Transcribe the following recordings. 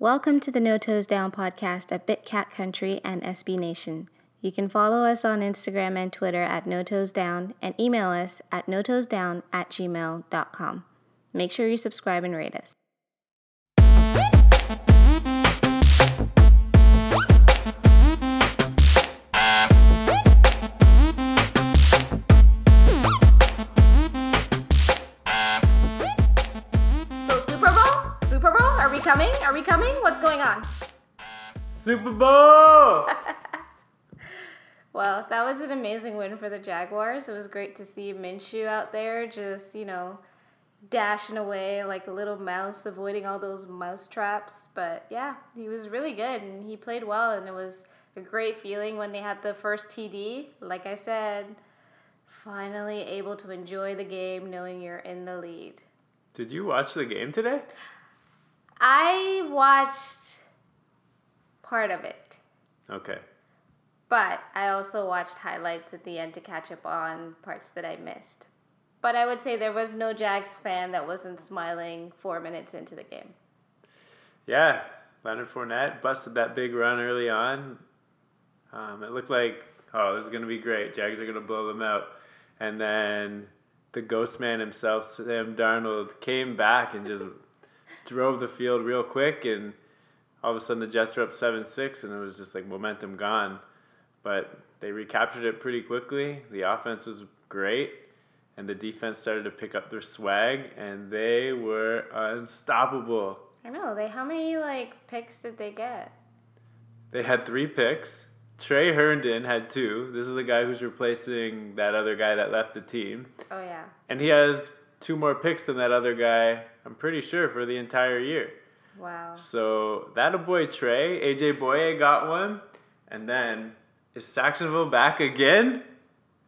Welcome to the No Toes Down podcast at Big Cat Country and SB Nation. You can follow us on Instagram and Twitter at No Toes Down and email us at notoesdown at gmail.com. Make sure you subscribe and rate us. Coming? Are we coming? What's going on? Super Bowl! Well, that was an amazing win for the Jaguars. It was great to see Minshew out there just, you know, dashing away like a little mouse, avoiding all those mouse traps. But yeah, he was really good and he played well, and it was a great feeling when they had the first TD. Like I said, finally able to enjoy the game knowing you're in the lead. Did you watch the game today? I watched part of it. Okay. But I also watched highlights at the end to catch up on parts that I missed. But I would say there was no Jags fan that wasn't smiling four minutes into the game. Yeah, Leonard Fournette busted that big run early on. Um, it looked like, oh, this is going to be great. Jags are going to blow them out. And then the ghost man himself, Sam Darnold, came back and just drove the field real quick. And all of a sudden the Jets were up 7 6, and it was just like momentum gone. But they recaptured it pretty quickly. The offense was great. And the defense started to pick up their swag, and they were unstoppable. I know they. How many like picks did they get? They had three picks. Tre Herndon had two. This is the guy who's replacing that other guy that left the team. Oh yeah. And he has two more picks than that other guy, I'm pretty sure, for the entire year. Wow. So that a boy Tre, AJ Bouye got one. And then is Sacksonville back again?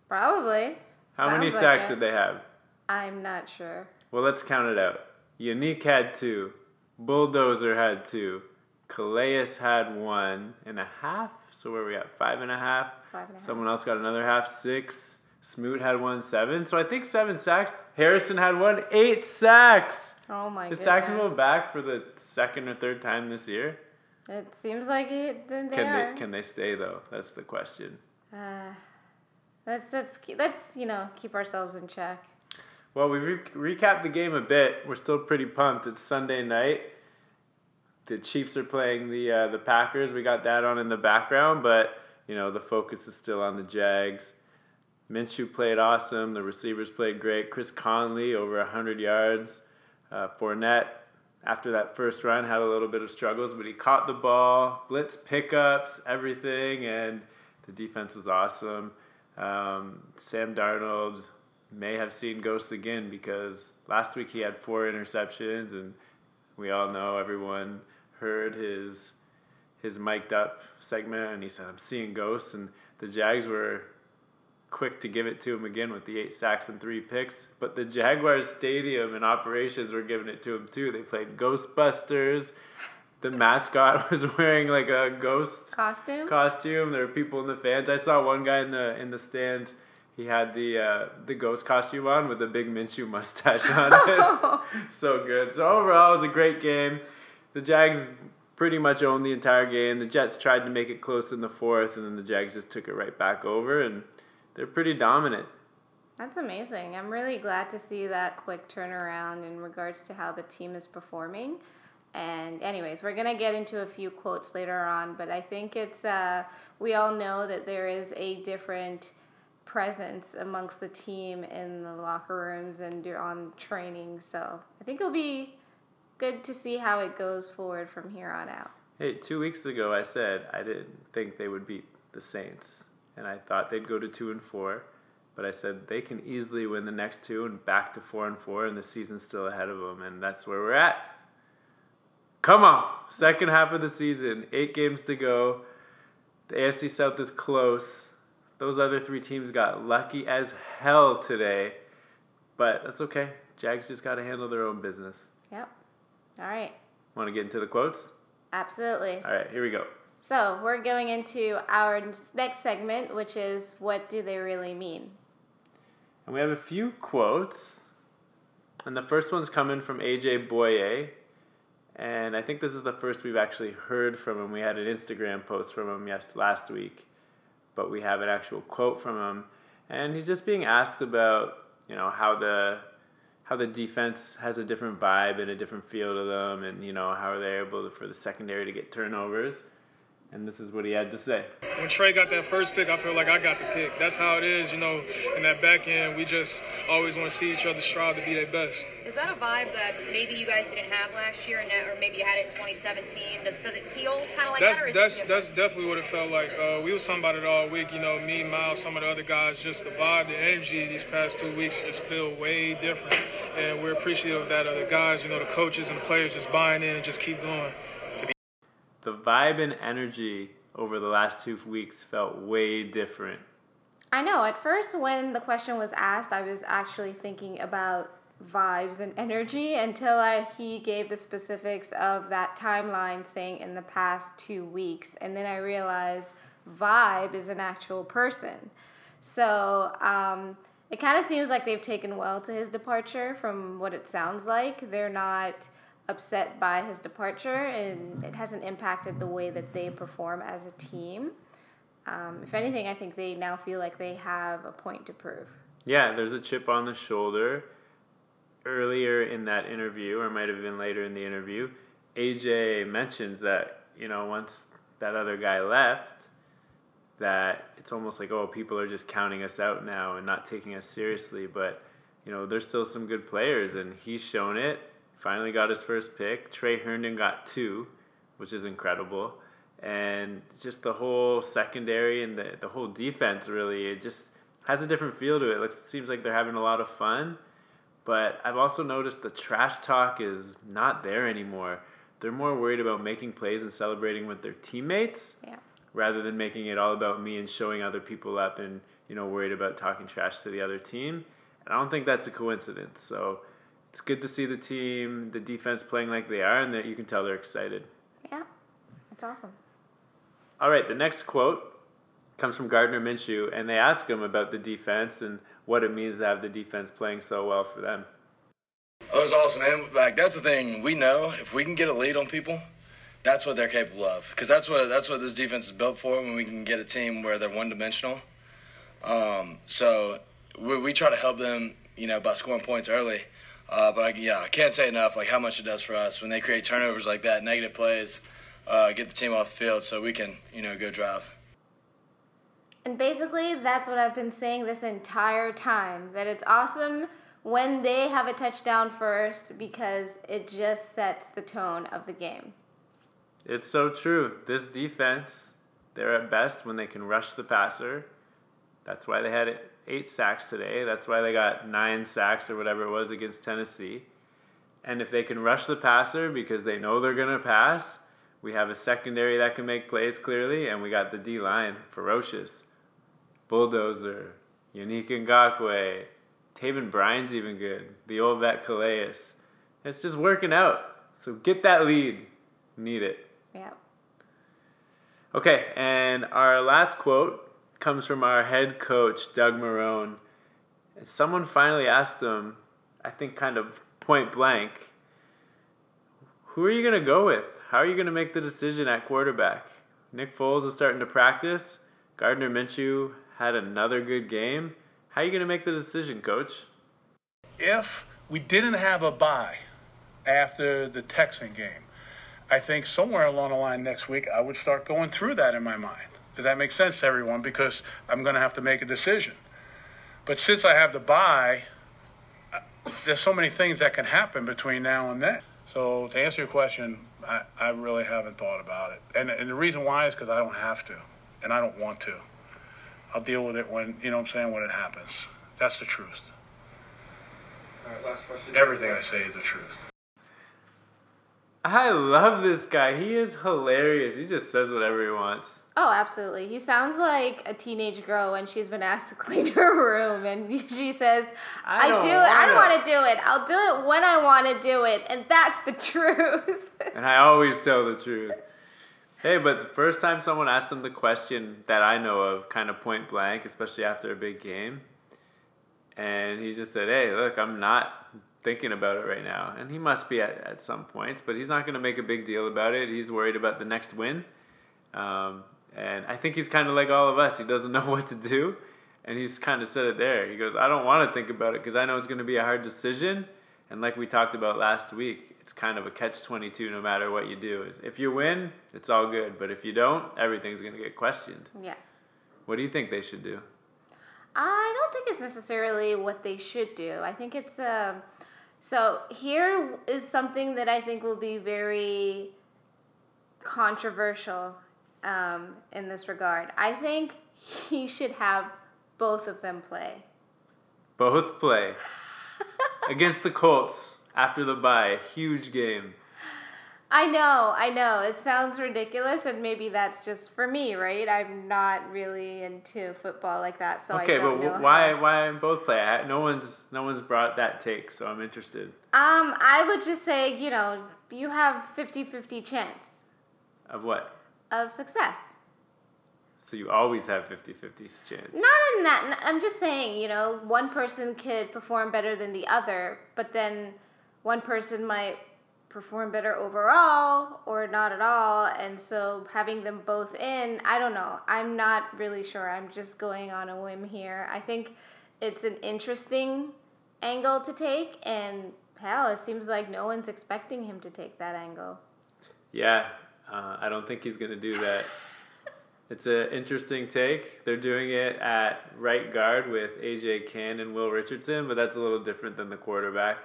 Probably. How many like sacks it. did they have? I'm not sure. Well, let's count it out. Yannick had two. Bulldozer had two. Calais had one and a half. So where are we at? Five and a half. Five and a half. Someone else got another half, six. Smoot had one, seven. So I think seven sacks. Harrison had one, eight sacks. Oh my Is goodness. Sacksonville back for the second or third time this year? It seems like it. Then they Can are. they can they stay though? That's the question. Uh, let's let's keep, let's you know keep ourselves in check. Well, we re- recapped the game a bit. We're still pretty pumped. It's Sunday night. The Chiefs are playing the uh, the Packers. We got that on in the background, but you know the focus is still on the Jags. Minshew played awesome. The receivers played great. Chris Conley over hundred yards. Uh, Fournette after that first run had a little bit of struggles, but he caught the ball, blitz pickups, everything, and the defense was awesome. Um, Sam Darnold may have seen ghosts again because last week he had four interceptions, and we all know everyone heard his his mic'd up segment, and he said, "I'm seeing ghosts," and the Jags were quick to give it to him again with the eight sacks and three picks. But the Jaguars stadium and operations were giving it to him too. They played Ghostbusters. The mascot was wearing like a ghost Costume. costume. There were people in the fans. I saw one guy in the in the stands. He had the uh, the ghost costume on with a big Minshew mustache on it. so good. So overall, it was a great game. The Jags pretty much owned the entire game. The Jets tried to make it close in the fourth, and then the Jags just took it right back over, and they're pretty dominant. That's amazing. I'm really glad to see that quick turnaround in regards to how the team is performing. And anyways, we're gonna get into a few quotes later on, but I think it's uh, we all know that there is a different presence amongst the team in the locker rooms and on training. So I think it'll be good to see how it goes forward from here on out. Hey, two weeks ago I said I didn't think they would beat the Saints, and I thought they'd go to two and four. But I said they can easily win the next two and back to four and four, and the season's still ahead of them, and that's where we're at. Come on, second half of the season, eight games to go. The AFC South is close. Those other three teams got lucky as hell today, but that's okay. Jags just got to handle their own business. Yep. All right. Want to get into the quotes? Absolutely. All right, here we go. So we're going into our next segment, which is what do they really mean? And we have a few quotes. And the first one's coming from AJ Bouye. And I think this is the first we've actually heard from him. We had an Instagram post from him yes last week, but we have an actual quote from him, and he's just being asked about you know how the how the defense has a different vibe and a different feel to them, and you know how are they're able to, for the secondary to get turnovers. And this is what he had to say. When Tre got that first pick, I feel like I got the pick. That's how it is, you know. In that back end, we just always want to see each other strive to be their best. Is that a vibe that maybe you guys didn't have last year, or maybe you had it in 2017? Does does it feel kind of like that's, that? Or that's it that's definitely what it felt like. Uh, we was talking about it all week. You know, me, Myles, some of the other guys. Just the vibe, the energy these past two weeks just feel way different, and we're appreciative of that. other guys, you know, the coaches and the players just buying in and just keep going. Vibe and energy over the last two weeks felt way different. I know. At first, when the question was asked, I was actually thinking about vibes and energy until I, he gave the specifics of that timeline saying in the past two weeks. And then I realized vibe is an actual person. So um, it kind of seems like they've taken well to his departure from what it sounds like. They're not upset by his departure and it hasn't impacted the way that they perform as a team. Um, if anything, I think they now feel like they have a point to prove. Yeah, there's a chip on the shoulder. Earlier in that interview, or might have been later in the interview, AJ mentions that, you know, once that other guy left, that it's almost like, oh, people are just counting us out now and not taking us seriously. But, you know, there's still some good players, and he's shown it finally got his first pick. Tre Herndon got two, which is incredible. And just the whole secondary and the, the whole defense really, it just has a different feel to it. it looks it seems like they're having a lot of fun. But I've also noticed the trash talk is not there anymore. They're more worried about making plays and celebrating with their teammates yeah. rather than making it all about me and showing other people up and, you know, worried about talking trash to the other team. And I don't think that's a coincidence. So it's good to see the team, the defense playing like they are, and that you can tell they're excited. Yeah, that's awesome. All right, the next quote comes from Gardner Minshew, and they ask him about the defense and what it means to have the defense playing so well for them. That was awesome, man. Like that's the thing we know. If we can get a lead on people, that's what they're capable of. Because that's what that's what this defense is built for. When we can get a team where they're one dimensional. Um, so we, we try to help them, you know, by scoring points early. Uh, but I, yeah, I can't say enough like how much it does for us when they create turnovers like that, negative plays, uh, get the team off the field so we can you know go drive. And basically, that's what I've been saying this entire time. That it's awesome when they have a touchdown first because it just sets the tone of the game. It's so true. This defense, they're at best when they can rush the passer. That's why they had it eight sacks today. That's why they got nine sacks or whatever it was against Tennessee. And if they can rush the passer because they know they're going to pass, we have a secondary that can make plays clearly, and we got the D line, ferocious. Bulldozer, Yannick Ngakoue, Taven Bryan's even good. The old vet Calais. It's just working out. So get that lead. Need it. Yeah. Okay, and our last quote comes from our head coach, Doug Marrone. And someone finally asked him, I think kind of point blank, who are you going to go with? How are you going to make the decision at quarterback? Nick Foles is starting to practice. Gardner Minshew had another good game. How are you going to make the decision, coach? If we didn't have a bye after the Texan game, I think somewhere along the line next week, I would start going through that in my mind. Does that make sense to everyone? Because I'm going to have to make a decision. But since I have the bye, there's so many things that can happen between now and then. So to answer your question, I, I really haven't thought about it. And, and the reason why is because I don't have to, and I don't want to. I'll deal with it when, you know what I'm saying, when it happens. That's the truth. All right, last question. Everything I say is the truth. I love this guy. He is hilarious. He just says whatever he wants. Oh, absolutely. He sounds like a teenage girl when she's been asked to clean her room and she says, I, I do it. I don't wanna." want to do it. I'll do it when I want to do it. And that's the truth. And I always tell the truth. Hey, but the first time someone asked him the question that I know of, kind of point blank, especially after a big game, and he just said, Hey, look, I'm not thinking about it right now, and he must be at, at some points, but he's not going to make a big deal about it. He's worried about the next win. Um, and I think he's kind of like all of us. He doesn't know what to do. And he's kind of said it there. He goes, I don't want to think about it because I know it's going to be a hard decision. And like we talked about last week, it's kind of a catch 22 no matter what you do. If you win, it's all good. But if you don't, everything's going to get questioned. Yeah. What do you think they should do? I don't think it's necessarily what they should do. I think it's uh, so here is something that I think will be very controversial um, in this regard. I think he should have both of them play. Both play against the Colts after the bye. Huge game. I know, I know. It sounds ridiculous, and maybe that's just for me, right? I'm not really into football like that, so okay, I don't but know. why how- why both play? I, no one's no one's brought that take, so I'm interested. Um, I would just say, you know, you have 50-50 chance Of what? of success. So you always have 50-50 chance. Not in that. I'm just saying, you know, one person could perform better than the other, but then one person might perform better overall or not at all. And so having them both in, I don't know. I'm not really sure. I'm just going on a whim here. I think it's an interesting angle to take, and hell, it seems like no one's expecting him to take that angle. Yeah, uh, I don't think he's going to do that. it's an interesting take. They're doing it at right guard with AJ Cann and Will Richardson, but that's a little different than the quarterback.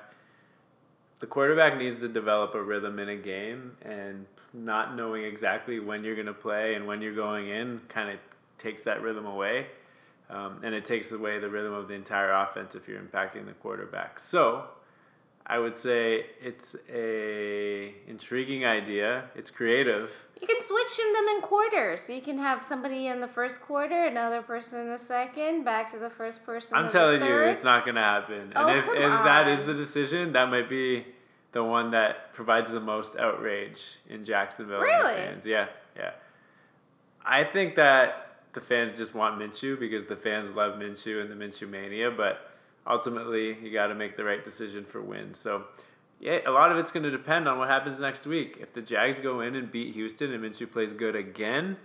The quarterback needs to develop a rhythm in a game, and not knowing exactly when you're going to play and when you're going in kind of takes that rhythm away. Um, and it takes away the rhythm of the entire offense if you're impacting the quarterback. So, I would say it's a intriguing idea. It's creative. You can switch them in quarters. So you can have somebody in the first quarter, another person in the second, back to the first person. I'm telling you, it's not going to happen. Oh, and if, if that is the decision, that might be the one that provides the most outrage in Jacksonville. Really? fans. Yeah, yeah. I think that the fans just want Minshew because the fans love Minshew and the Minshew mania, but ultimately you got to make the right decision for wins. So, yeah, a lot of it's going to depend on what happens next week. If the Jags go in and beat Houston and Minshew plays good again,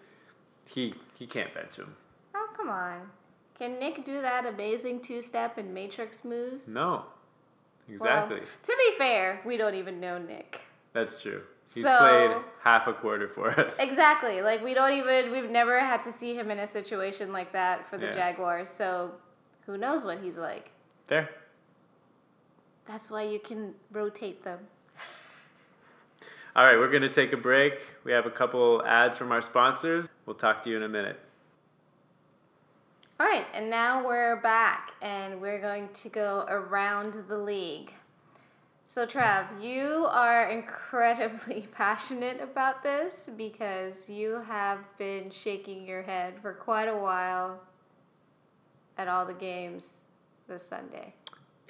he he can't bench him. Oh come on! Can Nick do that amazing two-step and matrix moves? No, Well, exactly. to be fair, we don't even know Nick. That's true. He's So- played half a quarter for us. Exactly. Like we don't even we've never had to see him in a situation like that for the Yeah. Jaguars. So who knows what he's like? Fair. That's why you can rotate them. All right, we're going to take a break. We have a couple ads from our sponsors. We'll talk to you in a minute. All right, and now we're back and we're going to go around the league. So, Trav, you are incredibly passionate about this because you have been shaking your head for quite a while at all the games this Sunday.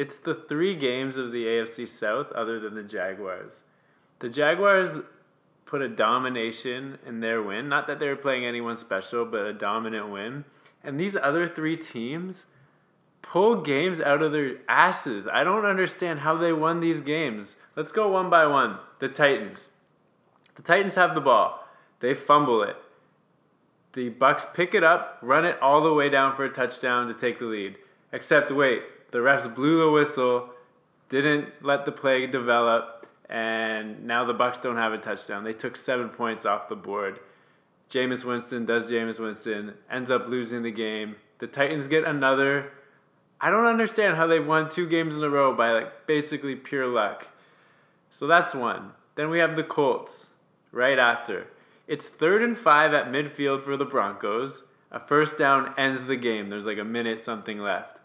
It's the three games of the AFC South other than the Jaguars. The Jaguars put a domination in their win. Not that they were playing anyone special, but a dominant win. And these other three teams pull games out of their asses. I don't understand how they won these games. Let's go one by one. The Titans. The Titans have the ball. They fumble it. The Bucks pick it up, run it all the way down for a touchdown to take the lead. Except wait, the refs blew the whistle, didn't let the play develop, and now the Bucks don't have a touchdown. They took seven points off the board. Jameis Winston does Jameis Winston, ends up losing the game. The Titans get another. I don't understand how they won two games in a row by like basically pure luck. So that's one. Then we have the Colts right after. It's third and five at midfield for the Broncos. A first down ends the game. There's like a minute something left.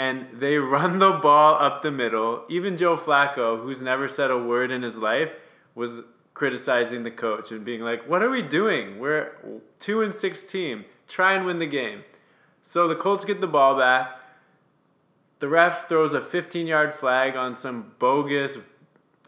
And they run the ball up the middle. Even Joe Flacco, who's never said a word in his life, was criticizing the coach and being like, What are we doing? We're two and six team. Try and win the game. So the Colts get the ball back. The ref throws a 15 yard flag on some bogus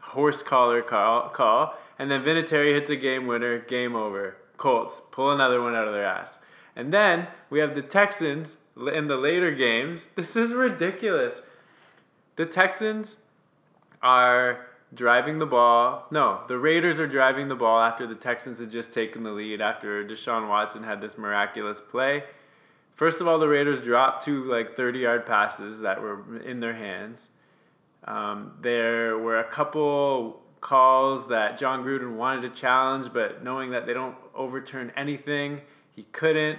horse collar call, call, and then Vinatieri hits a game winner, game over. Colts pull another one out of their ass. And then we have the Texans in the later games. This is ridiculous. The Texans are driving the ball. No, the Raiders are driving the ball after the Texans had just taken the lead after Deshaun Watson had this miraculous play. First of all, the Raiders dropped two like 30 yard passes that were in their hands. Um, there were a couple calls that Jon Gruden wanted to challenge, but knowing that they don't overturn anything, he couldn't.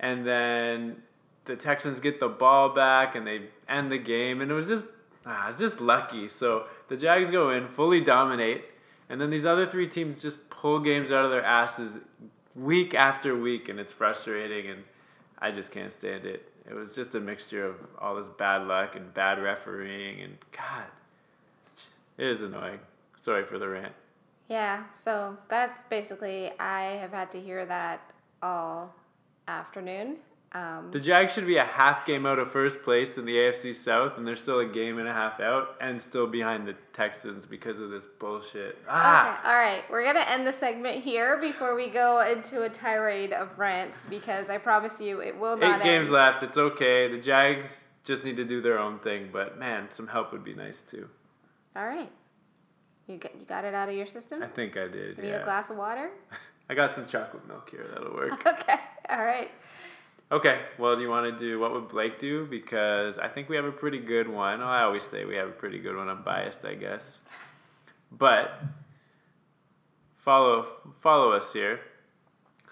And then the Texans get the ball back and they end the game, and it was just ah, it's just lucky. So the Jags go in, fully dominate, and then these other three teams just pull games out of their asses week after week, and it's frustrating, and I just can't stand it. It was just a mixture of all this bad luck and bad refereeing, and God, it is annoying. Sorry for the rant. Yeah, so that's basically, I have had to hear that all afternoon. Um, The Jags should be a half game out of first place in the AFC South, and they're still a game and a half out, and still behind the Texans because of this bullshit. Ah, Okay, all right. We're going to end the segment here before we go into a tirade of rants because I promise you it will not eight games left. It's okay. The Jags just need to do their own thing, but man, some help would be nice too. All right. You got, you got it out of your system? I think I did. Need yeah. a glass of water? I got some chocolate milk here. That'll work. Okay, all right. Okay. Well, do you want to do what would Blake do? Because I think we have a pretty good one. Oh, I always say we have a pretty good one. I'm biased, I guess. But follow follow us here.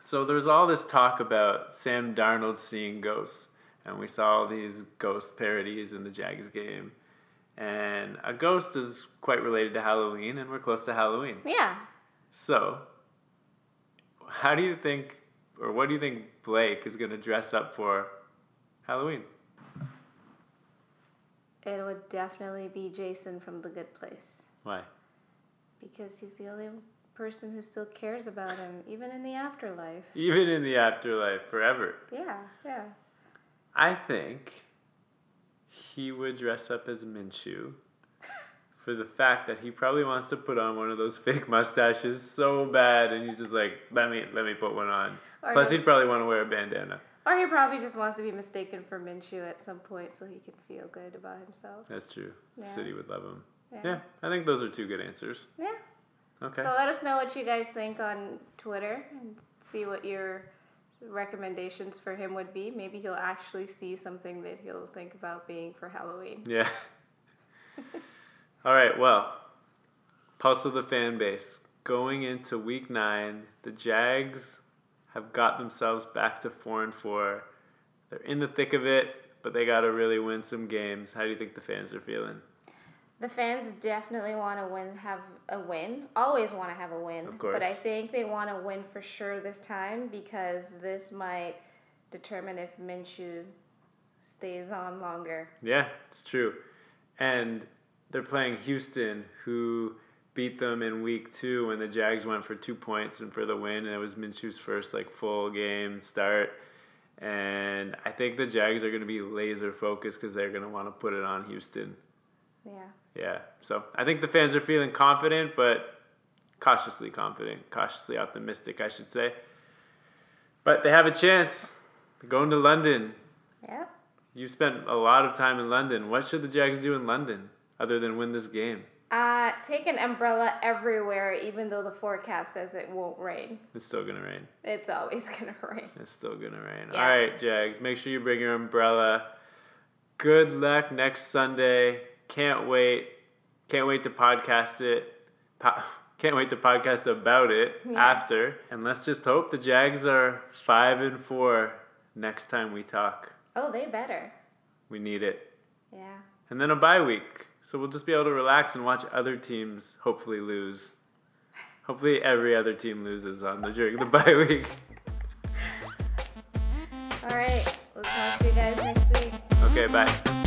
So there's all this talk about Sam Darnold seeing ghosts, and we saw all these ghost parodies in the Jags game. And a ghost is quite related to Halloween, and we're close to Halloween. Yeah. So, how do you think, or what do you think Blake is going to dress up for Halloween? It would definitely be Jason from The Good Place Why? because he's the only person who still cares about him, even in the afterlife. Even in the afterlife, forever. Yeah, yeah. I think he would dress up as Minshew for the fact that he probably wants to put on one of those fake mustaches so bad, and he's just like, let me let me put one on. Or Plus, he'd probably want to wear a bandana. Or he probably just wants to be mistaken for Minshew at some point so he can feel good about himself. That's true. The Yeah. city would love him. Yeah. Yeah, I think those are two good answers. Yeah. Okay. So let us know what you guys think on Twitter and see what your recommendations for him would be. Maybe he'll actually see something that he'll think about being for Halloween. Yeah. All right. Well, pulse of the fan base. Going into week nine, the Jags have got themselves back to four and four. They're in the thick of it, but they got to really win some games. How do you think the fans are feeling? The fans definitely want to win, have a win. Always want to have a win. Of course. But I think they want to win for sure this time because this might determine if Minshew stays on longer. Yeah, it's true. And they're playing Houston, who beat them in week two when the Jags went for two points and for the win, and it was Minshew's first like full game start. And I think the Jags are going to be laser focused because they're going to want to put it on Houston. Yeah. Yeah, so I think the fans are feeling confident, but cautiously confident, cautiously optimistic, I should say. But they have a chance. They're going to London. Yeah. You spent a lot of time in London. What should the Jags do in London other than win this game? Uh, take an umbrella everywhere, even though the forecast says it won't rain. It's still gonna rain. It's always gonna rain. It's still gonna rain. Yeah. All right, Jags. Make sure you bring your umbrella. Good luck next Sunday. Can't wait. Can't wait to podcast it. Po- can't wait to podcast about it Yeah. after. And let's just hope the Jags are five and four next time we talk. Oh, they better. We need it. Yeah. And then a bye week. So we'll just be able to relax and watch other teams hopefully lose. Hopefully every other team loses on the during the bye week. All right. We'll talk to you guys next week. Okay, bye.